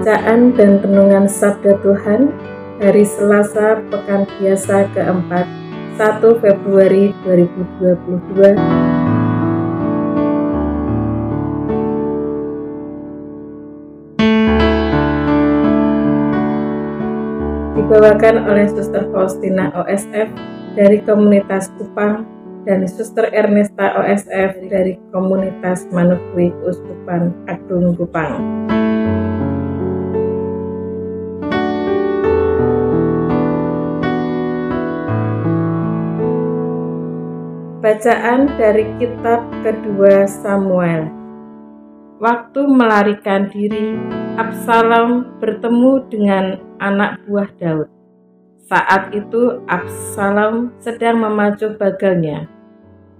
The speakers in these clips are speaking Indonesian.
Bacaan dan Renungan Sabda Tuhan Hari Selasa Pekan Biasa keempat 1 Februari 2022 Dibawakan oleh Suster Faustina OSF dari komunitas Kupang dan Suster Ernesta OSF dari komunitas Manukwi Uskupan Agung Kupang. Bacaan dari kitab kedua Samuel Waktu melarikan diri, Absalom bertemu dengan anak buah Daud. Saat itu Absalom sedang memacu bagalnya.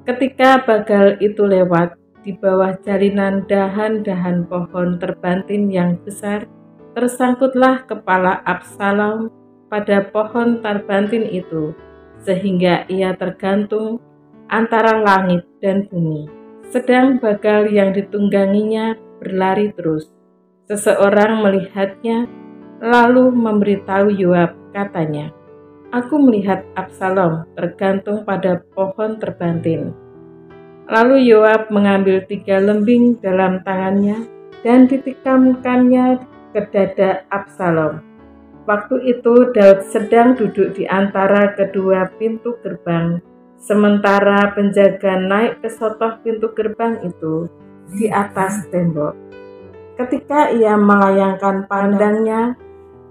Ketika bagal itu lewat, di bawah jalinan dahan-dahan pohon terbantin yang besar, tersangkutlah kepala Absalom pada pohon terbantin itu, sehingga ia tergantung antara langit dan bumi. Sedang bagal yang ditungganginya berlari terus. Seseorang melihatnya, lalu memberitahu Yoab, katanya, Aku melihat Absalom tergantung pada pohon terbantin. Lalu Yoab mengambil tiga lembing dalam tangannya dan ditikamkannya ke dada Absalom. Waktu itu Daud sedang duduk di antara kedua pintu gerbang Sementara penjaga naik ke sotoh pintu gerbang itu di atas tembok. Ketika ia melayangkan pandangnya,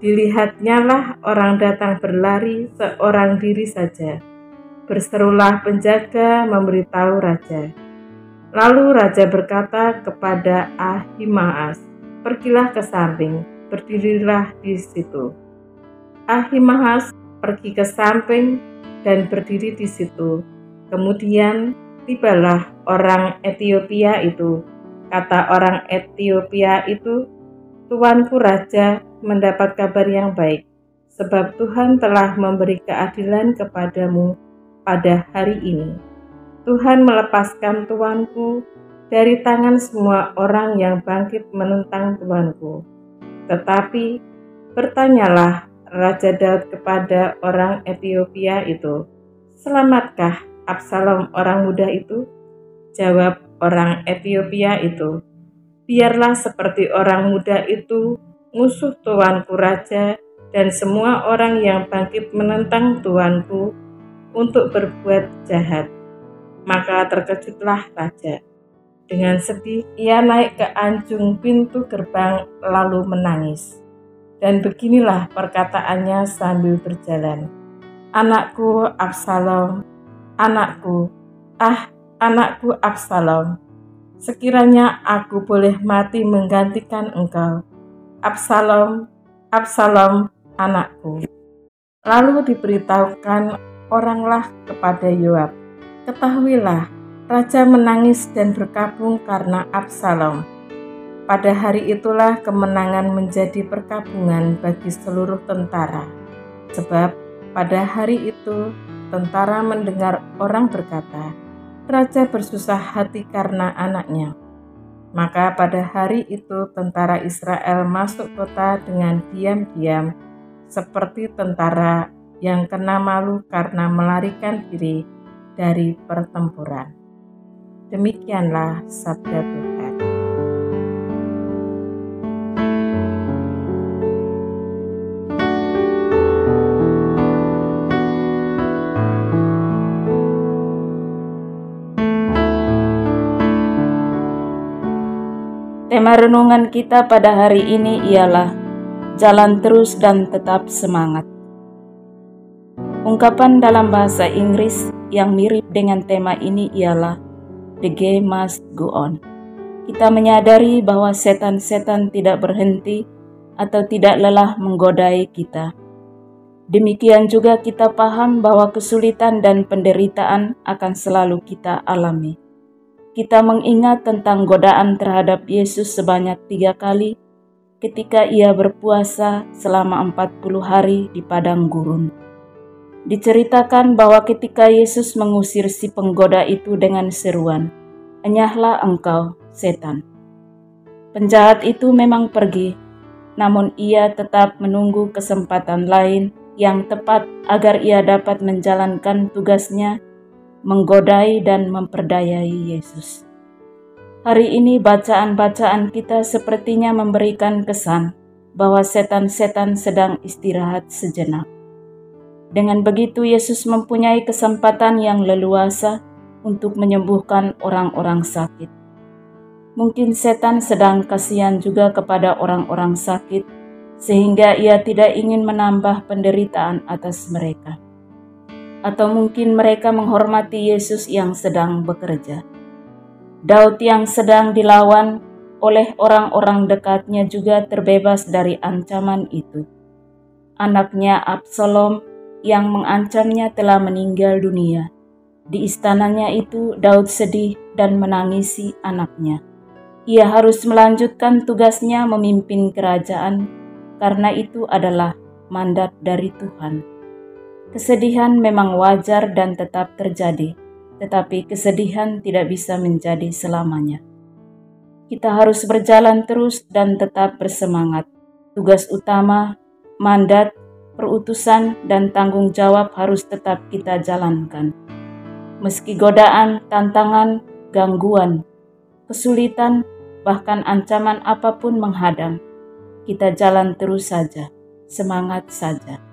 dilihatnya lah orang datang berlari seorang diri saja. Berserulah penjaga memberitahu raja. Lalu raja berkata kepada Ahimaas, "Pergilah ke samping, berdirilah di situ." Ahimaas pergi ke samping dan berdiri di situ. Kemudian tibalah orang Ethiopia itu. Kata orang Ethiopia itu, Tuanku Raja mendapat kabar yang baik, sebab Tuhan telah memberi keadilan kepadamu pada hari ini. Tuhan melepaskan tuanku dari tangan semua orang yang bangkit menentang tuanku. Tetapi bertanyalah Raja Daud kepada orang Ethiopia itu, Selamatkah Absalom orang muda itu? Jawab orang Ethiopia itu, Biarlah seperti orang muda itu musuh tuanku raja dan semua orang yang bangkit menentang tuanku untuk berbuat jahat. Maka terkejutlah raja. Dengan sedih, ia naik ke anjung pintu gerbang lalu menangis. Dan beginilah perkataannya sambil berjalan. Anakku Absalom, anakku, ah anakku Absalom, sekiranya aku boleh mati menggantikan engkau. Absalom, Absalom, anakku. Lalu diberitahukan oranglah kepada Yoab, ketahuilah, raja menangis dan berkabung karena Absalom pada hari itulah kemenangan menjadi perkabungan bagi seluruh tentara. Sebab pada hari itu tentara mendengar orang berkata, Raja bersusah hati karena anaknya. Maka pada hari itu tentara Israel masuk kota dengan diam-diam seperti tentara yang kena malu karena melarikan diri dari pertempuran. Demikianlah sabda Tuhan. Tema renungan kita pada hari ini ialah jalan terus dan tetap semangat. Ungkapan dalam bahasa Inggris yang mirip dengan tema ini ialah The Game Must Go On. Kita menyadari bahwa setan-setan tidak berhenti atau tidak lelah menggodai kita. Demikian juga kita paham bahwa kesulitan dan penderitaan akan selalu kita alami. Kita mengingat tentang godaan terhadap Yesus sebanyak tiga kali ketika ia berpuasa selama 40 hari di padang gurun. Diceritakan bahwa ketika Yesus mengusir si penggoda itu dengan seruan, Enyahlah engkau, setan. Penjahat itu memang pergi, namun ia tetap menunggu kesempatan lain yang tepat agar ia dapat menjalankan tugasnya menggodai dan memperdayai Yesus. Hari ini bacaan-bacaan kita sepertinya memberikan kesan bahwa setan-setan sedang istirahat sejenak. Dengan begitu Yesus mempunyai kesempatan yang leluasa untuk menyembuhkan orang-orang sakit. Mungkin setan sedang kasihan juga kepada orang-orang sakit sehingga ia tidak ingin menambah penderitaan atas mereka. Atau mungkin mereka menghormati Yesus yang sedang bekerja. Daud yang sedang dilawan oleh orang-orang dekatnya juga terbebas dari ancaman itu. Anaknya Absalom yang mengancamnya telah meninggal dunia. Di istananya itu Daud sedih dan menangisi anaknya. Ia harus melanjutkan tugasnya memimpin kerajaan karena itu adalah mandat dari Tuhan. Kesedihan memang wajar dan tetap terjadi tetapi kesedihan tidak bisa menjadi selamanya. Kita harus berjalan terus dan tetap bersemangat. Tugas utama, mandat, perutusan, dan tanggung jawab harus tetap kita jalankan. Meski godaan, tantangan, gangguan, kesulitan, bahkan ancaman apa pun menghadang, kita jalan terus saja, semangat saja.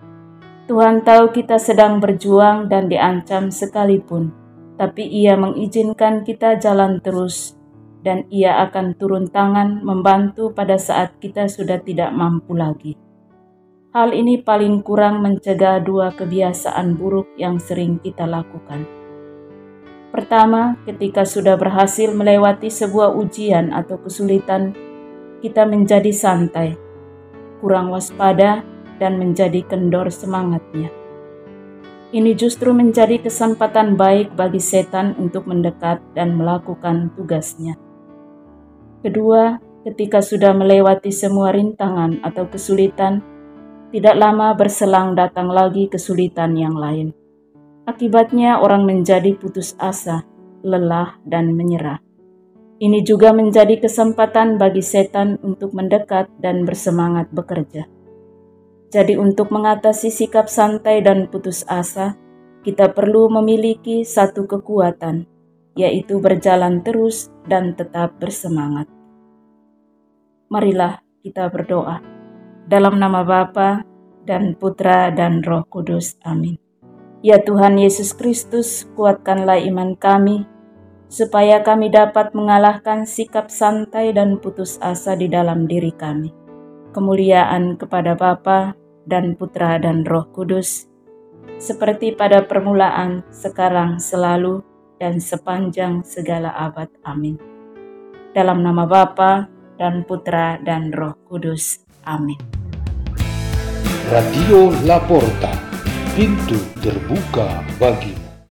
Tuhan tahu kita sedang berjuang dan diancam sekalipun tapi Ia mengizinkan kita jalan terus, dan Ia akan turun tangan membantu pada saat kita sudah tidak mampu lagi. Hal ini paling kurang mencegah dua kebiasaan buruk yang sering kita lakukan. Pertama, ketika sudah berhasil melewati sebuah ujian atau kesulitan, kita menjadi santai, kurang waspada, dan menjadi kendor semangatnya. Ini justru menjadi kesempatan baik bagi setan untuk mendekat dan melakukan tugasnya. Kedua, ketika sudah melewati semua rintangan atau kesulitan, tidak lama berselang datang lagi kesulitan yang lain. Akibatnya, orang menjadi putus asa, lelah, dan menyerah. Ini juga menjadi kesempatan bagi setan untuk mendekat dan bersemangat bekerja. Jadi, untuk mengatasi sikap santai dan putus asa, kita perlu memiliki satu kekuatan, yaitu berjalan terus dan tetap bersemangat. Marilah kita berdoa dalam nama Bapa dan Putra dan Roh Kudus. Amin. Ya Tuhan Yesus Kristus, kuatkanlah iman kami, supaya kami dapat mengalahkan sikap santai dan putus asa di dalam diri kami kemuliaan kepada Bapa dan Putra dan Roh Kudus, seperti pada permulaan, sekarang, selalu, dan sepanjang segala abad. Amin. Dalam nama Bapa dan Putra dan Roh Kudus. Amin. Radio Laporta, pintu terbuka bagimu.